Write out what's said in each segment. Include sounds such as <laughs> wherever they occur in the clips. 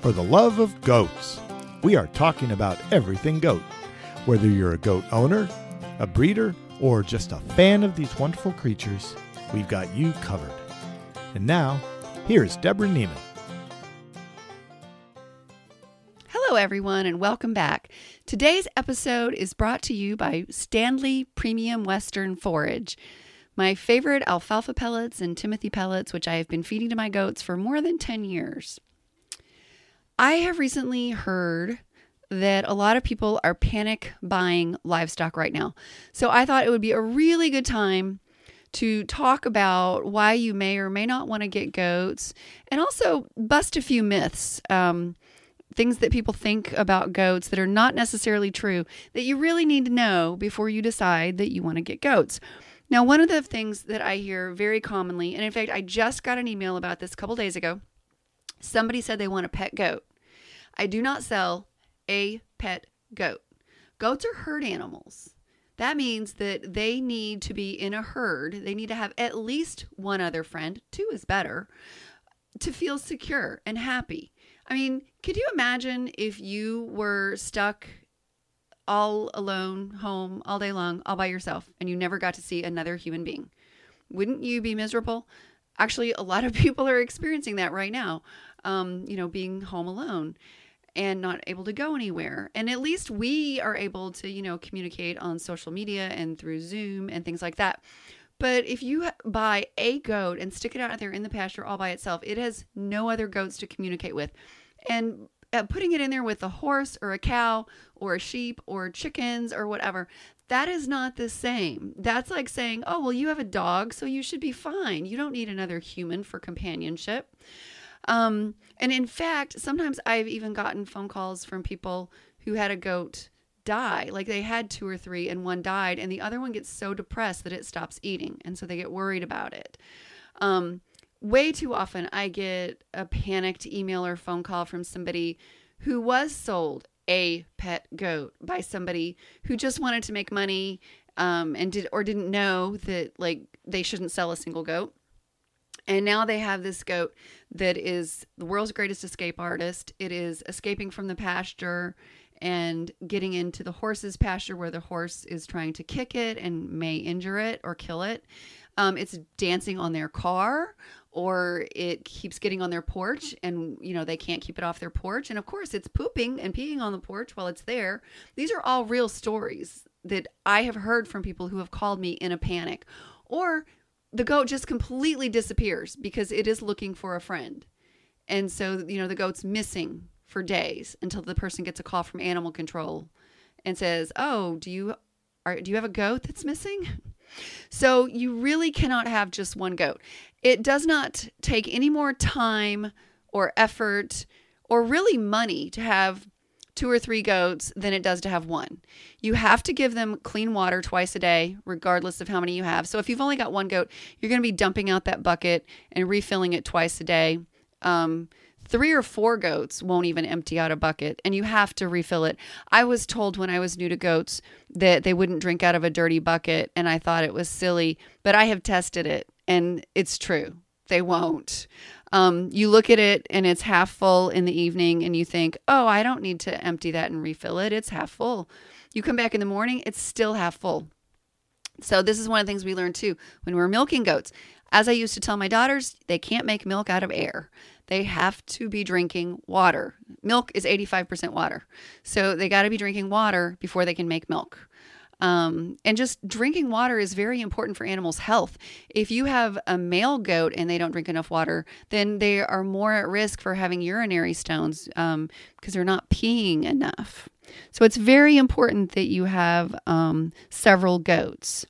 for the love of goats. We are talking about everything goat. Whether you're a goat owner, a breeder, or just a fan of these wonderful creatures, we've got you covered. And now, here's Deborah Niemann. Hello, everyone, and welcome back. Today's episode is brought to you by Standlee Premium Western Forage, my favorite alfalfa pellets and Timothy pellets, which I have been feeding to my goats for more than 10 years. I have recently heard that a lot of people are panic buying livestock right now. So I thought it would be a really good time to talk about why you may or may not want to get goats and also bust a few myths. Um, things that people think about goats that are not necessarily true that you really need to know before you decide that you want to get goats. Now, one of the things that I hear very commonly, and in fact, I just got an email about this a couple days ago. Somebody said they want a pet goat. I do not sell a pet goat. Goats are herd animals. That means that they need to be in a herd. They need to have at least one other friend, two is better, to feel secure and happy. I mean, could you imagine if you were stuck all alone, home, all day long, all by yourself, and you never got to see another human being? Wouldn't you be miserable? Actually, a lot of <laughs> people are experiencing that right now, um, you know, being home alone and not able to go anywhere. And at least we are able to, you know, communicate on social media and through Zoom and things like that. But if you buy a goat and stick it out there in the pasture all by itself, it has no other goats to communicate with. And uh, putting it in there with a horse or a cow or a sheep or chickens or whatever, that is not the same. That's like saying, oh, well, you have a dog, so you should be fine. You don't need another human for companionship. Um, and in fact, sometimes I've even gotten phone calls from people who had a goat die. Like they had two or three and one died, and the other one gets so depressed that it stops eating. And so they get worried about it. Um, way too often, I get a panicked email or phone call from somebody who was sold a pet goat by somebody who just wanted to make money um, and did or didn't know that like they shouldn't sell a single goat and now they have this goat that is the world's greatest escape artist. It is escaping from the pasture and getting into the horse's pasture where the horse is trying to kick it and may injure it or kill it. Um, it's dancing on their car or it keeps getting on their porch and you know they can't keep it off their porch and of course it's pooping and peeing on the porch while it's there these are all real stories that i have heard from people who have called me in a panic or the goat just completely disappears because it is looking for a friend. And so, you know, the goat's missing for days until the person gets a call from animal control and says, "Oh, do you are do you have a goat that's missing?" So, you really cannot have just one goat. It does not take any more time or effort or really money to have two or three goats than it does to have one. You have to give them clean water twice a day, regardless of how many you have. So if you've only got one goat, you're going to be dumping out that bucket and refilling it twice a day. Um, three or four goats won't even empty out a bucket and you have to refill it. I was told when I was new to goats that they wouldn't drink out of a dirty bucket and I thought it was silly, but I have tested it and it's true. They won't. Um, you look at it and it's half full in the evening and you think, oh, I don't need to empty that and refill it. It's half full. You come back in the morning, it's still half full. So, this is one of the things we learned too when we're milking goats. As I used to tell my daughters, they can't make milk out of air. They have to be drinking water. Milk is 85% water. So, they got to be drinking water before they can make milk. Um, and just drinking water is very important for animals' health. If you have a male goat and they don't drink enough water, then they are more at risk for having urinary stones because um, they're not peeing enough. So it's very important that you have um, several goats.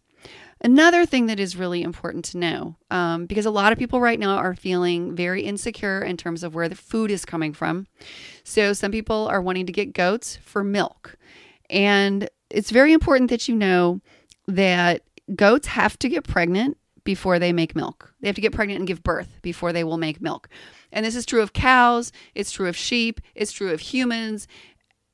Another thing that is really important to know, um, because a lot of people right now are feeling very insecure in terms of where the food is coming from. So some people are wanting to get goats for milk. And it's very important that you know that goats have to get pregnant before they make milk. They have to get pregnant and give birth before they will make milk. And this is true of cows, it's true of sheep, it's true of humans,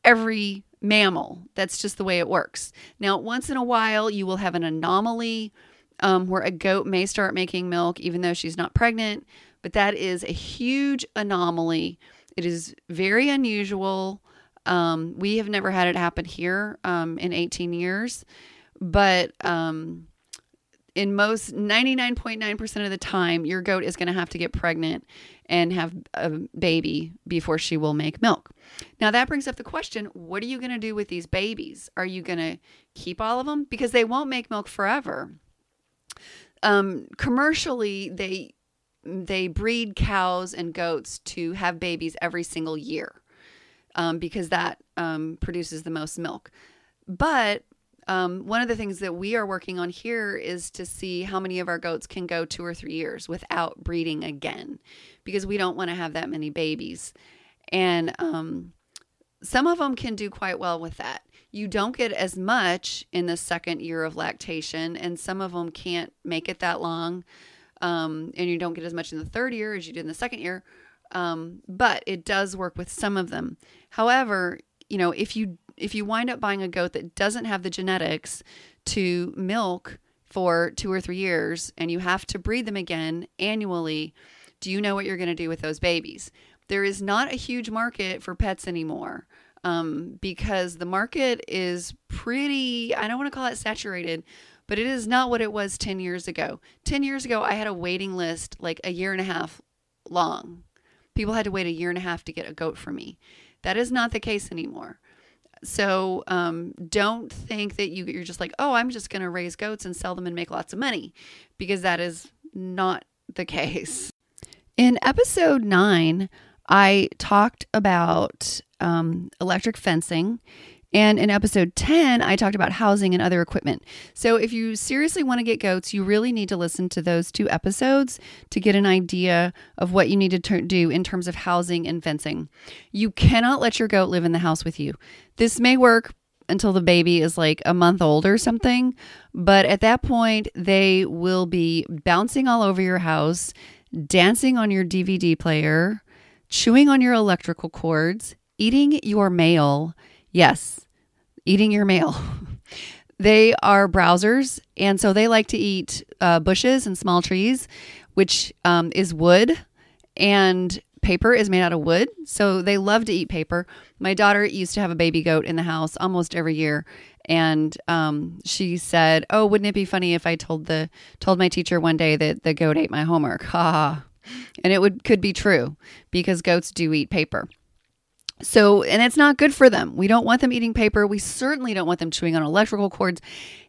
every mammal. That's just the way it works. Now, once in a while, you will have an anomaly um, where a goat may start making milk even though she's not pregnant, but that is a huge anomaly It is very unusual. Um, we have never had it happen here um, in 18 years, but um, in most 99.9% of the time, your goat is going to have to get pregnant and have a baby before she will make milk. Now, that brings up the question what are you going to do with these babies? Are you going to keep all of them? Because they won't make milk forever. Um, commercially, they they breed cows and goats to have babies every single year um, because that um, produces the most milk. But um, one of the things that we are working on here is to see how many of our goats can go two or three years without breeding again because we don't want to have that many babies. And um, some of them can do quite well with that. You don't get as much in the second year of lactation, and some of them can't make it that long. Um, and you don't get as much in the third year as you did in the second year. Um, but it does work with some of them. However, you know, if you if you wind up buying a goat that doesn't have the genetics to milk for two or three years and you have to breed them again annually, do you know what you're going to do with those babies? There is not a huge market for pets anymore um, because the market is pretty, I don't want to call it saturated, but it is not what it was 10 years ago. 10 years ago, I had a waiting list like a year and a half long. People had to wait a year and a half to get a goat from me. That is not the case anymore. So um, don't think that you, you're just like, oh, I'm just going to raise goats and sell them and make lots of money because that is not the case. In episode nine, I talked about um, electric fencing and in episode 10, I talked about housing and other equipment. So if you seriously want to get goats, you really need to listen to those two episodes to get an idea of what you need to do in terms of housing and fencing. You cannot let your goat live in the house with you. This may work until the baby is like a month old or something, but at that point, they will be bouncing all over your house, dancing on your DVD player, chewing on your electrical cords, eating your mail. Yes, eating your mail. they are browsers, and so they like to eat uh, bushes and small trees, which um, is wood, and paper is made out of wood. So they love to eat paper. My daughter used to have a baby goat in the house almost every year, and um, she said, "Oh, wouldn't it be funny if I told the told my teacher one day that the goat ate my homework?" Ha. and it would could be true because goats do eat paper. So, and it's not good for them. We don't want them eating paper. We certainly don't want them chewing on electrical cords.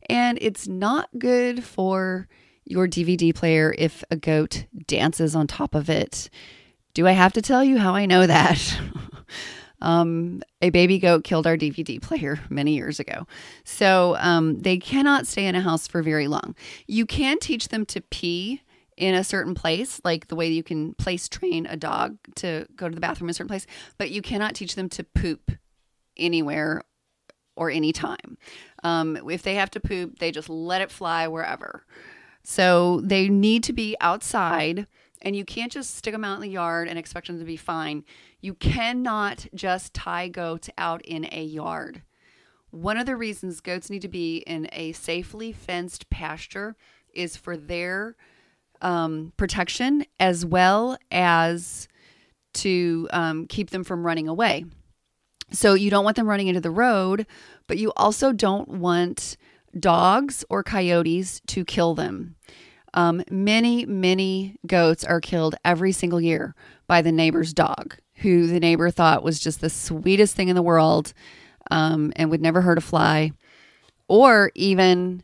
And it's not good for your DVD player if a goat dances on top of it. Do I have to tell you how I know that? <laughs> um, a baby goat killed our DVD player many years ago. So um, they cannot stay in a house for very long. You can teach them to pee in a certain place, like the way you can place train a dog to go to the bathroom in a certain place, but you cannot teach them to poop anywhere or anytime. Um, if they have to poop, they just let it fly wherever. So they need to be outside, and you can't just stick them out in the yard and expect them to be fine. You cannot just tie goats out in a yard. One of the reasons goats need to be in a safely fenced pasture is for their um, protection as well as to um, keep them from running away. So you don't want them running into the road, but you also don't want dogs or coyotes to kill them. Um, many, many goats are killed every single year by the neighbor's dog, who the neighbor thought was just the sweetest thing in the world um, and would never hurt a fly, or even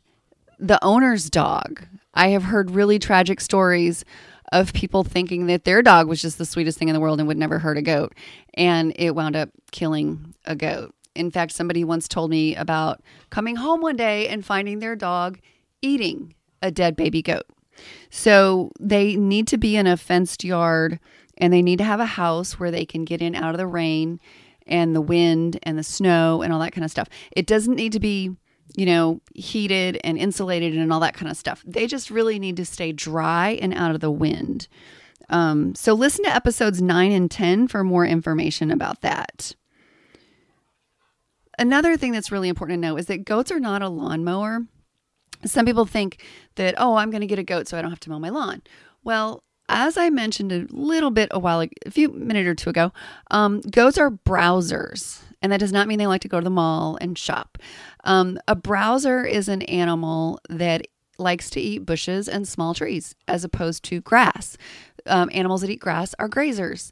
the owner's dog I have heard really tragic stories of people thinking that their dog was just the sweetest thing in the world and would never hurt a goat. And it wound up killing a goat. In fact, somebody once told me about coming home one day and finding their dog eating a dead baby goat. So they need to be in a fenced yard and they need to have a house where they can get in out of the rain and the wind and the snow and all that kind of stuff. It doesn't need to be you know, heated and insulated and all that kind of stuff. They just really need to stay dry and out of the wind. Um, so listen to episodes 9 and 10 for more information about that. Another thing that's really important to know is that goats are not a lawnmower. Some people think that, oh, I'm going to get a goat so I don't have to mow my lawn. Well, as I mentioned a little bit a while, ago, a few minute or two ago, um, goats are browsers, and that does not mean they like to go to the mall and shop. Um, a browser is an animal that likes to eat bushes and small trees as opposed to grass. Um, animals that eat grass are grazers,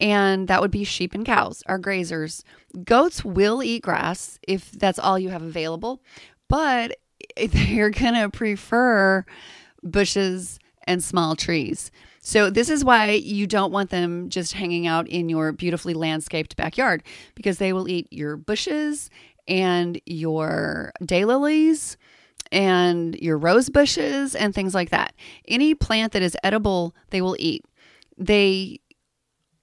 and that would be sheep and cows are grazers. Goats will eat grass if that's all you have available, but <laughs> they're going to prefer bushes and small trees. So, this is why you don't want them just hanging out in your beautifully landscaped backyard because they will eat your bushes and your daylilies and your rose bushes and things like that. Any plant that is edible, they will eat. They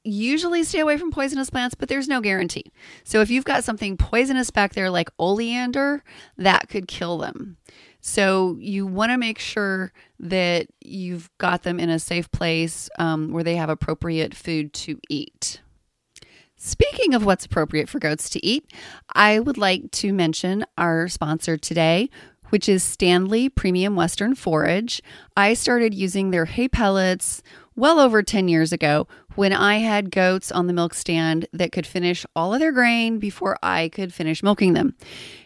usually stay away from poisonous plants, but there's no guarantee. So if you've got something poisonous back there like oleander, that could kill them. So you want to make sure that you've got them in a safe place um, where they have appropriate food to eat. Speaking of what's appropriate for goats to eat, I would like to mention our sponsor today, which is Standlee Premium Western Forage. I started using their hay pellets well over 10 years ago when I had goats on the milk stand that could finish all of their grain before I could finish milking them.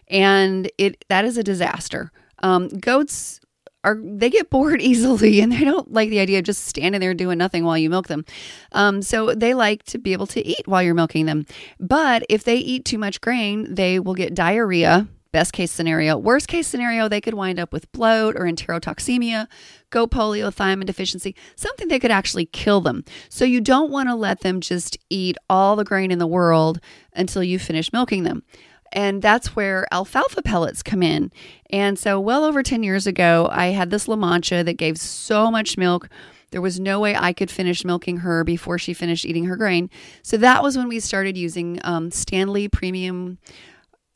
And it that is a disaster. Um, goats are they get bored <laughs> easily and they don't like the idea of just standing there doing nothing while you milk them. Um, so they like to be able to eat while you're milking them. But if they eat too much grain, they will get diarrhea Best case scenario. Worst case scenario, they could wind up with bloat or enterotoxemia, goat polio, thiamine deficiency, something that could actually kill them. So you don't want to let them just eat all the grain in the world until you finish milking them. And that's where alfalfa pellets come in. And so, well over 10 years ago, I had this La Mancha that gave so much milk. There was no way I could finish milking her before she finished eating her grain. So that was when we started using um, Standlee Premium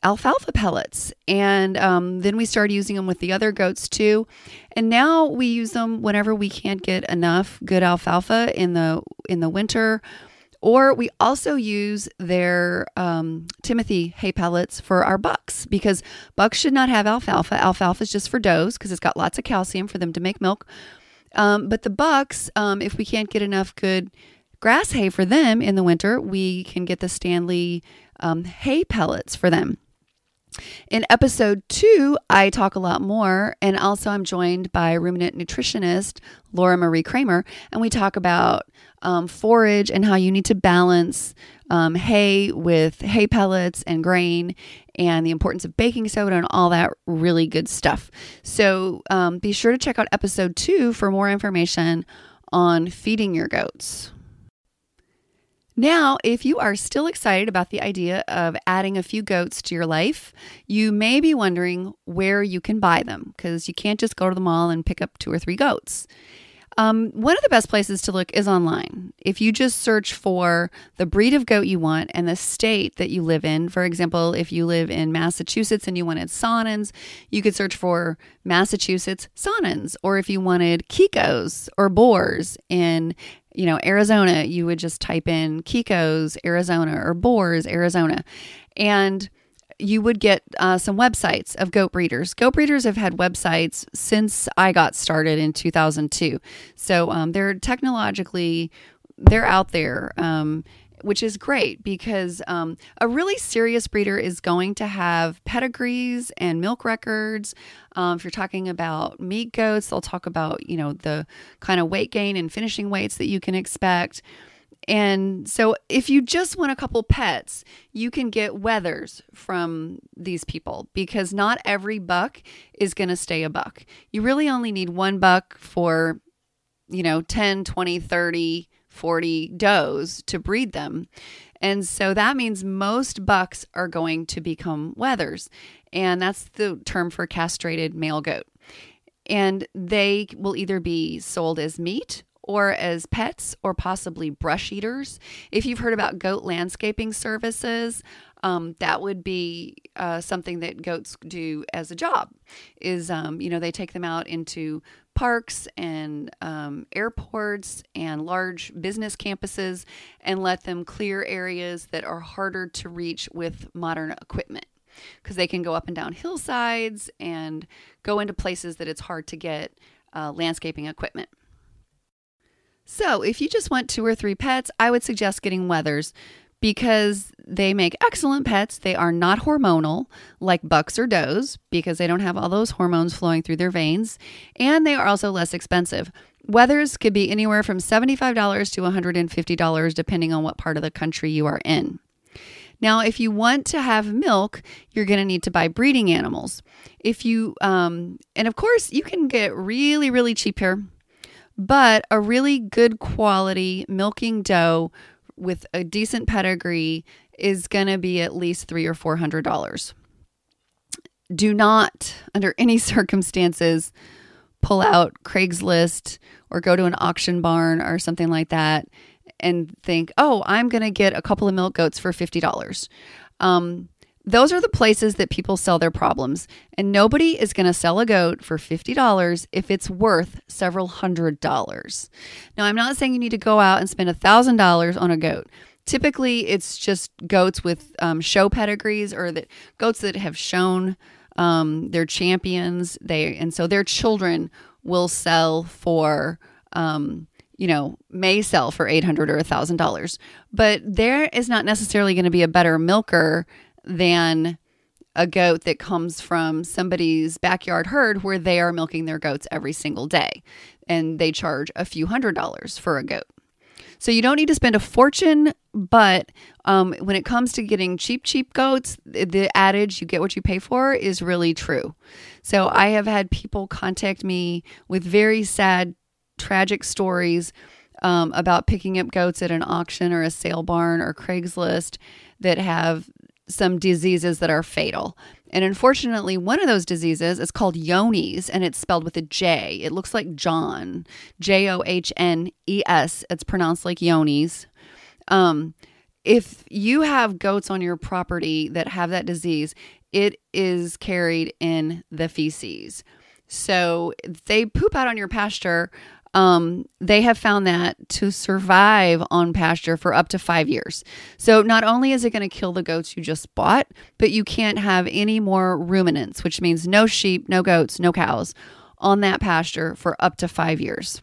alfalfa pellets. And um, then we started using them with the other goats too. And now we use them whenever we can't get enough good alfalfa in the in the winter. Or we also use their um, Timothy hay pellets for our bucks because bucks should not have alfalfa. Alfalfa is just for does because it's got lots of calcium for them to make milk. Um, but the bucks, um, if we can't get enough good grass hay for them in the winter, we can get the Standlee um, hay pellets for them. In episode two, I talk a lot more, and also I'm joined by ruminant nutritionist Laura Marie Kramer, and we talk about um, forage and how you need to balance um, hay with hay pellets and grain, and the importance of baking soda and all that really good stuff. So um, be sure to check out episode two for more information on feeding your goats. Now, if you are still excited about the idea of adding a few goats to your life, you may be wondering where you can buy them because you can't just go to the mall and pick up two or three goats. Um, one of the best places to look is online. If you just search for the breed of goat you want and the state that you live in, for example, if you live in Massachusetts and you wanted Saanens, you could search for Massachusetts Saanens. Or if you wanted Kikos or Boers in you know, Arizona, you would just type in Kiko's Arizona or Boers Arizona. And you would get uh, some websites of goat breeders. Goat breeders have had websites since I got started in 2002. So um, they're technologically, they're out there. Um, which is great because um, a really serious breeder is going to have pedigrees and milk records. Um, if you're talking about meat goats, they'll talk about you know the kind of weight gain and finishing weights that you can expect. And so, if you just want a couple pets, you can get wethers from these people because not every buck is going to stay a buck. You really only need one buck for, you know, 10, 20, 30 40 does to breed them. And so that means most bucks are going to become wethers. And that's the term for castrated male goat. And they will either be sold as meat or as pets or possibly brush eaters. If you've heard about goat landscaping services, um, that would be uh, something that goats do as a job. Is um, you know they take them out into parks and um, airports and large business campuses and let them clear areas that are harder to reach with modern equipment because they can go up and down hillsides and go into places that it's hard to get uh, landscaping equipment. So, if you just want two or three pets, I would suggest getting wethers because they make excellent pets. They are not hormonal like bucks or does because they don't have all those hormones flowing through their veins, and they are also less expensive. Wethers could be anywhere from $75 to $150 depending on what part of the country you are in. Now, if you want to have milk, you're going to need to buy breeding animals. If you, um, and of course, you can get really, really cheap here, but a really good quality milking doe with a decent pedigree is going to be at least three or four hundred dollars. Do not, under any <laughs> circumstances, pull out Craigslist or go to an auction barn or something like that and think, oh, I'm going to get a couple of milk goats for $50. Um, those are the places that people sell their problems. And nobody is going to sell a goat for $50 if it's worth several hundred dollars. Now, I'm not saying you need to go out and spend $1,000 on a goat. Typically, it's just goats with um, show pedigrees or that goats that have shown um, they're champions. They and so their children will sell for um, you know, may sell for eight hundred or a thousand dollars. But there is not necessarily going to be a better milker than a goat that comes from somebody's backyard herd where they are milking their goats every single day and they charge a few hundred dollars for a goat. So you don't need to spend a fortune, but um, when it comes to getting cheap, cheap goats, the adage you get what you pay for is really true. So I have had people contact me with very sad tragic stories um, about picking up goats at an auction or a sale barn or Craigslist that have some diseases that are fatal. And unfortunately, one of those diseases is called Johnes and it's spelled with a J. It looks like John, J O H N E S. It's pronounced like Johnes. Um, if you have goats on your property that have that disease, it is carried in the feces. So they poop out on your pasture um, they have found that to survive on pasture for up to five years. So not only is it going to kill the goats you just bought, but you can't have any more ruminants, which means no sheep, no goats, no cows on that pasture for up to five years.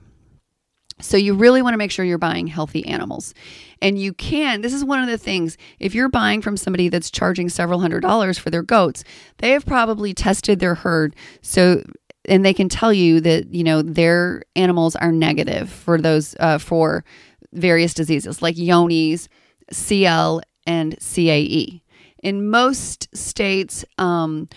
So you really want to make sure you're buying healthy animals. And you can, this is one of the things, if you're buying from somebody that's charging several hundred dollars for their goats, they have probably tested their herd so and they can tell you that you know their animals are negative for those uh, for various diseases like Johnes, CL, and CAE. In most states, um,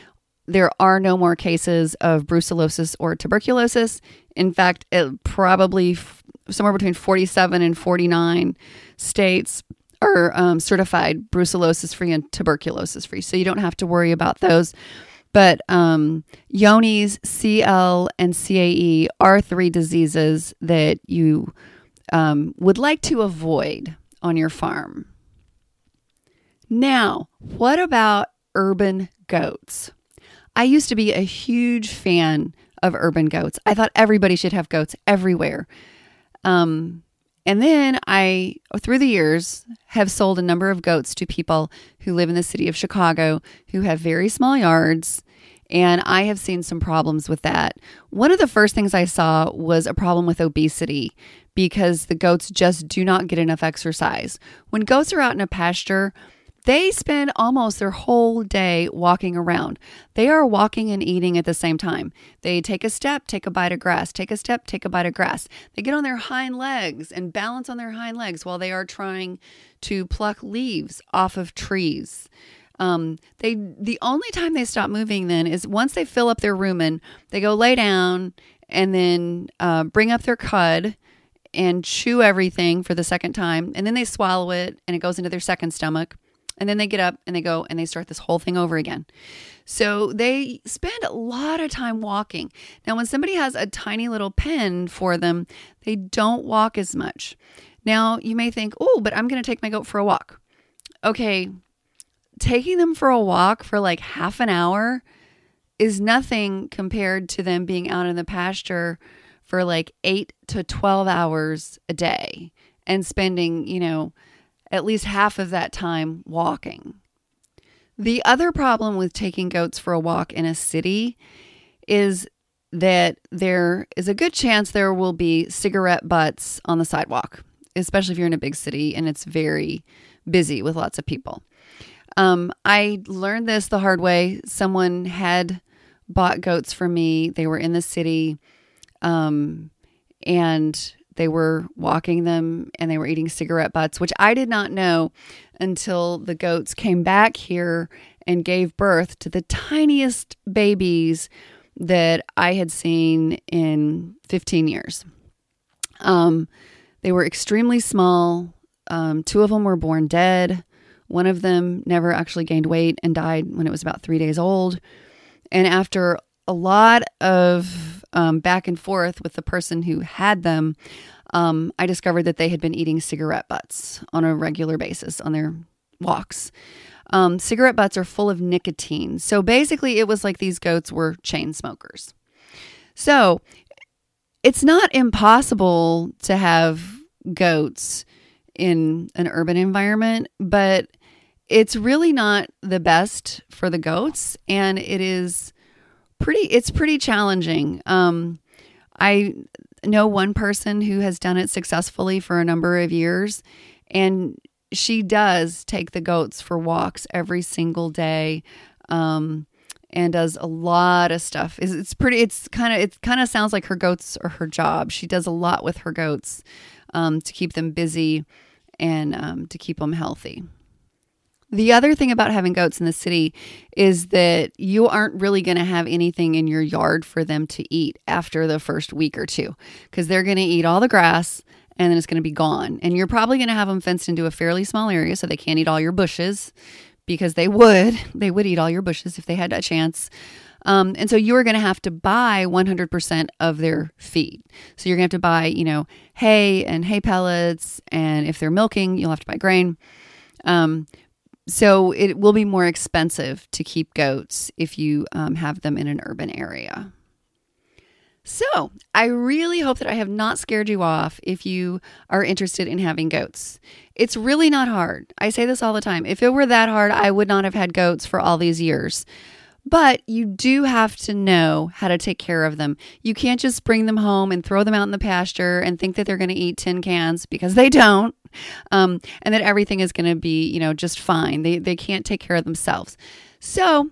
there are no more cases of brucellosis or tuberculosis. In fact, it probably f- somewhere between 47 and 49 states are um, certified brucellosis free and tuberculosis free. So you don't have to worry about those. But um, Johnes, CL, and CAE are three diseases that you um, would like to avoid on your farm. Now, what about urban goats? I used to be a huge fan of urban goats. I thought everybody should have goats everywhere. Um, and then I, through the years, have sold a number of goats to people who live in the city of Chicago who have very small yards and I have seen some problems with that. One of the first things I saw was a problem with obesity because the goats just do not get enough exercise. When goats are out in a pasture, they spend almost their whole day walking around. They are walking and eating at the same time. They take a step, take a bite of grass, take a step, take a bite of grass. They get on their hind legs and balance on their hind legs while they are trying to pluck leaves off of trees. Um, they the only time they stop moving then is once they fill up their rumen, they go lay down and then uh, bring up their cud and chew everything for the second time, and then they swallow it and it goes into their second stomach, and then they get up and they go and they start this whole thing over again. So they spend a lot of time walking. Now, when somebody has a tiny little pen for them, they don't walk as much. Now, you may think, oh, but I'm going to take my goat for a walk. Okay, taking them for a walk for like half an hour is nothing compared to them being out in the pasture for like 8 to 12 hours a day and spending, you know, at least half of that time walking. The other problem with taking goats for a walk in a city is that there is a good chance there will be cigarette butts on the sidewalk, especially if you're in a big city and it's very busy with lots of people. Um, I learned this the hard way. Someone had bought goats for me. They were in the city, um, and they were walking them and they were eating cigarette butts, which I did not know until the goats came back here and gave birth to the tiniest babies that I had seen in 15 years. Um, they were extremely small. Um, two of them were born dead. One of them never actually gained weight and died when it was about three days old. And after a lot of um, back and forth with the person who had them, um, I discovered that they had been eating cigarette butts on a regular basis on their walks. Um, cigarette butts are full of nicotine. So basically, it was like these goats were chain smokers. So it's not impossible to have goats in an urban environment, but it's really not the best for the goats and it is pretty it's pretty challenging. Um I know one person who has done it successfully for a number of years and she does take the goats for walks every single day. Um and does a lot of stuff. It's, it's pretty. It's kind of. It kind of sounds like her goats are her job. She does a lot with her goats um, to keep them busy and um, to keep them healthy. The other thing about having goats in the city is that you aren't really going to have anything in your yard for them to eat after the first week or two because they're going to eat all the grass and then it's going to be gone. And you're probably going to have them fenced into a fairly small area so they can't eat all your bushes because they would. <laughs> They would eat all your bushes if they had a chance. Um, and so you're going to have to buy 100% of their feed. So you're going to have to buy, you know, hay and hay pellets. And if they're milking, you'll have to buy grain. Um, so it will be more expensive to keep goats if you um, have them in an urban area. So, I really hope that I have not scared you off if you are interested in having goats. It's really not hard. I say this all the time. If it were that hard, I would not have had goats for all these years. But you do have to know how to take care of them. You can't just bring them home and throw them out in the pasture and think that they're going to eat tin cans because they don't um, and that everything is going to be, you know, just fine. They they can't take care of themselves. So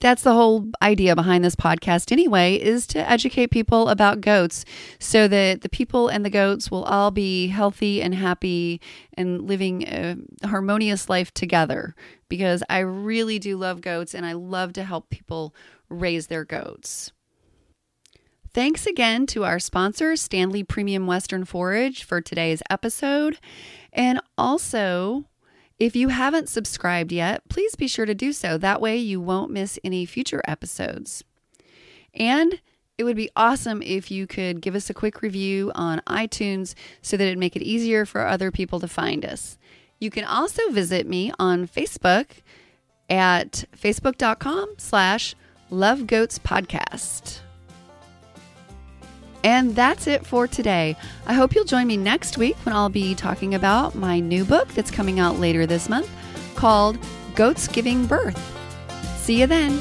that's the whole idea behind this podcast anyway is to educate people about goats so that the people and the goats will all be healthy and happy and living a harmonious life together because I really do love goats and I love to help people raise their goats. Thanks again to our sponsor, Standlee Premium Western Forage, for today's episode. And also, if you haven't subscribed yet, please be sure to do so. That way, you won't miss any future episodes. And it would be awesome if you could give us a quick review on iTunes so that it'd make it easier for other people to find us. You can also visit me on Facebook at facebook.com slash lovegoatspodcast. And that's it for today. I hope you'll join me next week when I'll be talking about my new book that's coming out later this month called Goats Giving Birth. See you then.